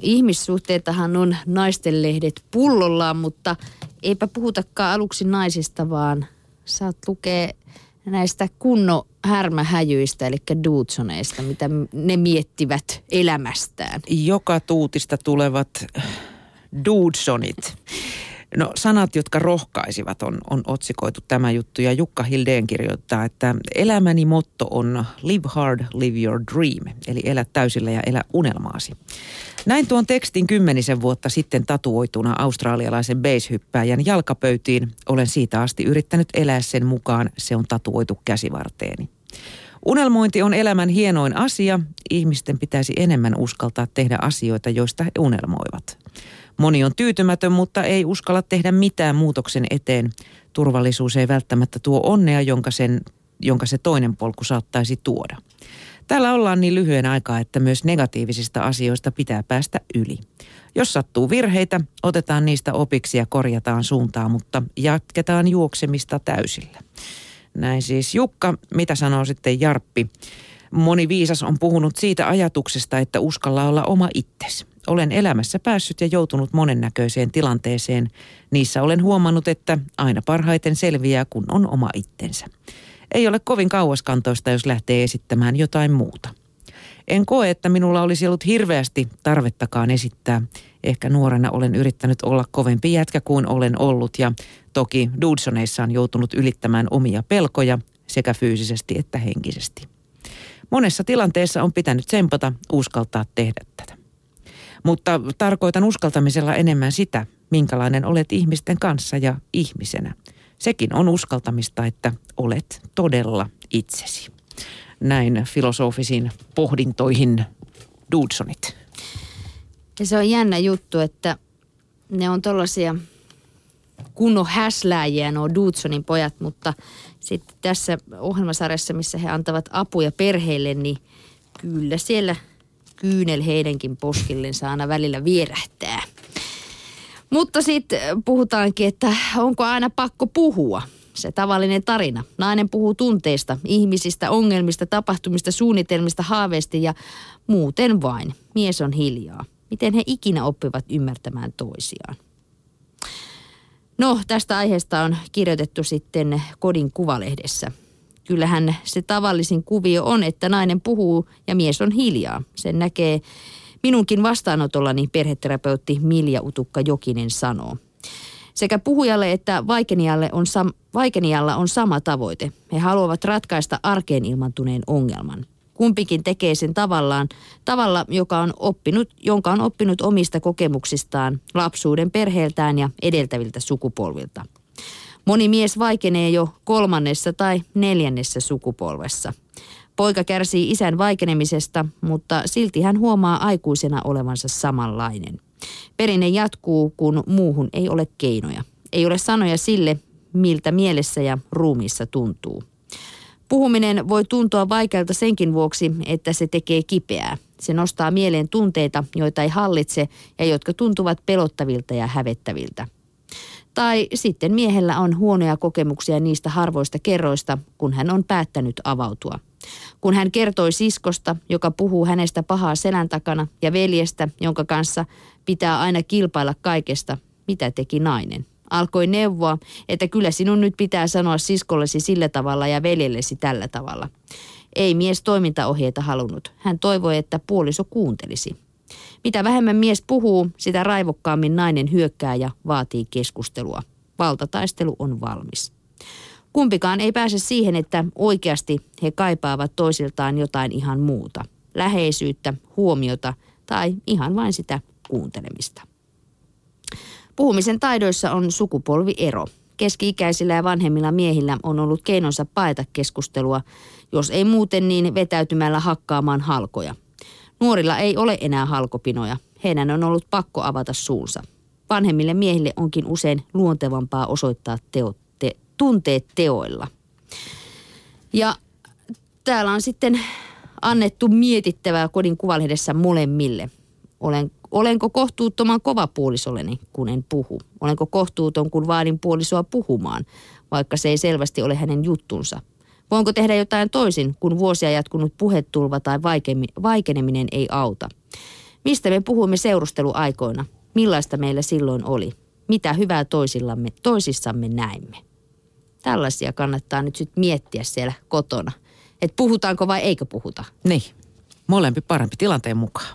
ihmissuhteitahan on naistenlehdet pullollaan, mutta eipä puhutakaan aluksi naisista, vaan saat lukea näistä kunno härmähäjyistä, eli duutsoneista, mitä ne miettivät elämästään. Joka tuutista tulevat duutsonit. No sanat, jotka rohkaisivat, on, on otsikoitu tämä juttu ja Jukka Hildeen kirjoittaa, että elämäni motto on live hard, live your dream, eli elä täysillä ja elä unelmaasi. Näin tuon tekstin kymmenisen vuotta sitten tatuoituna australialaisen basehyppääjän jalkapöytiin. Olen siitä asti yrittänyt elää sen mukaan, se on tatuoitu käsivarteeni. Unelmointi on elämän hienoin asia. Ihmisten pitäisi enemmän uskaltaa tehdä asioita, joista he unelmoivat. Moni on tyytymätön, mutta ei uskalla tehdä mitään muutoksen eteen. Turvallisuus ei välttämättä tuo onnea, jonka, sen, jonka se toinen polku saattaisi tuoda. Täällä ollaan niin lyhyen aikaa, että myös negatiivisista asioista pitää päästä yli. Jos sattuu virheitä, otetaan niistä opiksi ja korjataan suuntaa, mutta jatketaan juoksemista täysillä. Näin siis Jukka, mitä sanoo sitten Jarppi? Moni viisas on puhunut siitä ajatuksesta, että uskalla olla oma itsesi. Olen elämässä päässyt ja joutunut monennäköiseen tilanteeseen. Niissä olen huomannut, että aina parhaiten selviää, kun on oma itsensä. Ei ole kovin kauaskantoista, jos lähtee esittämään jotain muuta. En koe, että minulla olisi ollut hirveästi tarvettakaan esittää. Ehkä nuorena olen yrittänyt olla kovempi jätkä kuin olen ollut ja toki Dudsoneissa on joutunut ylittämään omia pelkoja sekä fyysisesti että henkisesti. Monessa tilanteessa on pitänyt tsempata uskaltaa tehdä tätä. Mutta tarkoitan uskaltamisella enemmän sitä, minkälainen olet ihmisten kanssa ja ihmisenä. Sekin on uskaltamista, että olet todella itsesi. Näin filosofisiin pohdintoihin Dudsonit. Ja se on jännä juttu, että ne on tollaisia kunnon häslääjiä, nuo Dudsonin pojat, mutta sitten tässä ohjelmasarjassa, missä he antavat apuja perheille, niin kyllä siellä kyynel heidänkin poskillensa aina välillä vierähtää. Mutta sitten puhutaankin, että onko aina pakko puhua. Se tavallinen tarina. Nainen puhuu tunteista, ihmisistä, ongelmista, tapahtumista, suunnitelmista, haaveista ja muuten vain. Mies on hiljaa. Miten he ikinä oppivat ymmärtämään toisiaan? No, tästä aiheesta on kirjoitettu sitten Kodin kuvalehdessä. Kyllähän se tavallisin kuvio on, että nainen puhuu ja mies on hiljaa. Sen näkee minunkin vastaanotollani perheterapeutti Milja Utukka Jokinen sanoo. Sekä puhujalle että vaikenijalle on sam- vaikenijalla on sama tavoite. He haluavat ratkaista arkeen ilmantuneen ongelman. Kumpikin tekee sen tavallaan, tavalla, joka on oppinut, jonka on oppinut omista kokemuksistaan, lapsuuden perheeltään ja edeltäviltä sukupolvilta. Moni mies vaikenee jo kolmannessa tai neljännessä sukupolvessa. Poika kärsii isän vaikenemisesta, mutta silti hän huomaa aikuisena olevansa samanlainen. Perinne jatkuu, kun muuhun ei ole keinoja. Ei ole sanoja sille, miltä mielessä ja ruumiissa tuntuu. Puhuminen voi tuntua vaikealta senkin vuoksi, että se tekee kipeää. Se nostaa mieleen tunteita, joita ei hallitse ja jotka tuntuvat pelottavilta ja hävettäviltä. Tai sitten miehellä on huonoja kokemuksia niistä harvoista kerroista, kun hän on päättänyt avautua. Kun hän kertoi siskosta, joka puhuu hänestä pahaa selän takana, ja veljestä, jonka kanssa pitää aina kilpailla kaikesta, mitä teki nainen alkoi neuvoa, että kyllä sinun nyt pitää sanoa siskollesi sillä tavalla ja veljellesi tällä tavalla. Ei mies toimintaohjeita halunnut. Hän toivoi, että puoliso kuuntelisi. Mitä vähemmän mies puhuu, sitä raivokkaammin nainen hyökkää ja vaatii keskustelua. Valtataistelu on valmis. Kumpikaan ei pääse siihen, että oikeasti he kaipaavat toisiltaan jotain ihan muuta. Läheisyyttä, huomiota tai ihan vain sitä kuuntelemista. Puhumisen taidoissa on sukupolviero. Keski-ikäisillä ja vanhemmilla miehillä on ollut keinonsa paeta keskustelua, jos ei muuten niin vetäytymällä hakkaamaan halkoja. Nuorilla ei ole enää halkopinoja. Heidän on ollut pakko avata suunsa. Vanhemmille miehille onkin usein luontevampaa osoittaa teot, te, tunteet teoilla. Ja täällä on sitten annettu mietittävää kodin kuvalehdessä molemmille. Olen Olenko kohtuuttoman kova puolisolleni, kun en puhu? Olenko kohtuuton, kun vaadin puolisoa puhumaan, vaikka se ei selvästi ole hänen juttunsa? Voinko tehdä jotain toisin, kun vuosia jatkunut puhetulva tai vaikeneminen ei auta? Mistä me puhuimme seurusteluaikoina? Millaista meillä silloin oli? Mitä hyvää toisillamme, toisissamme näimme? Tällaisia kannattaa nyt sitten miettiä siellä kotona. Että puhutaanko vai eikö puhuta? Niin, molempi parempi tilanteen mukaan.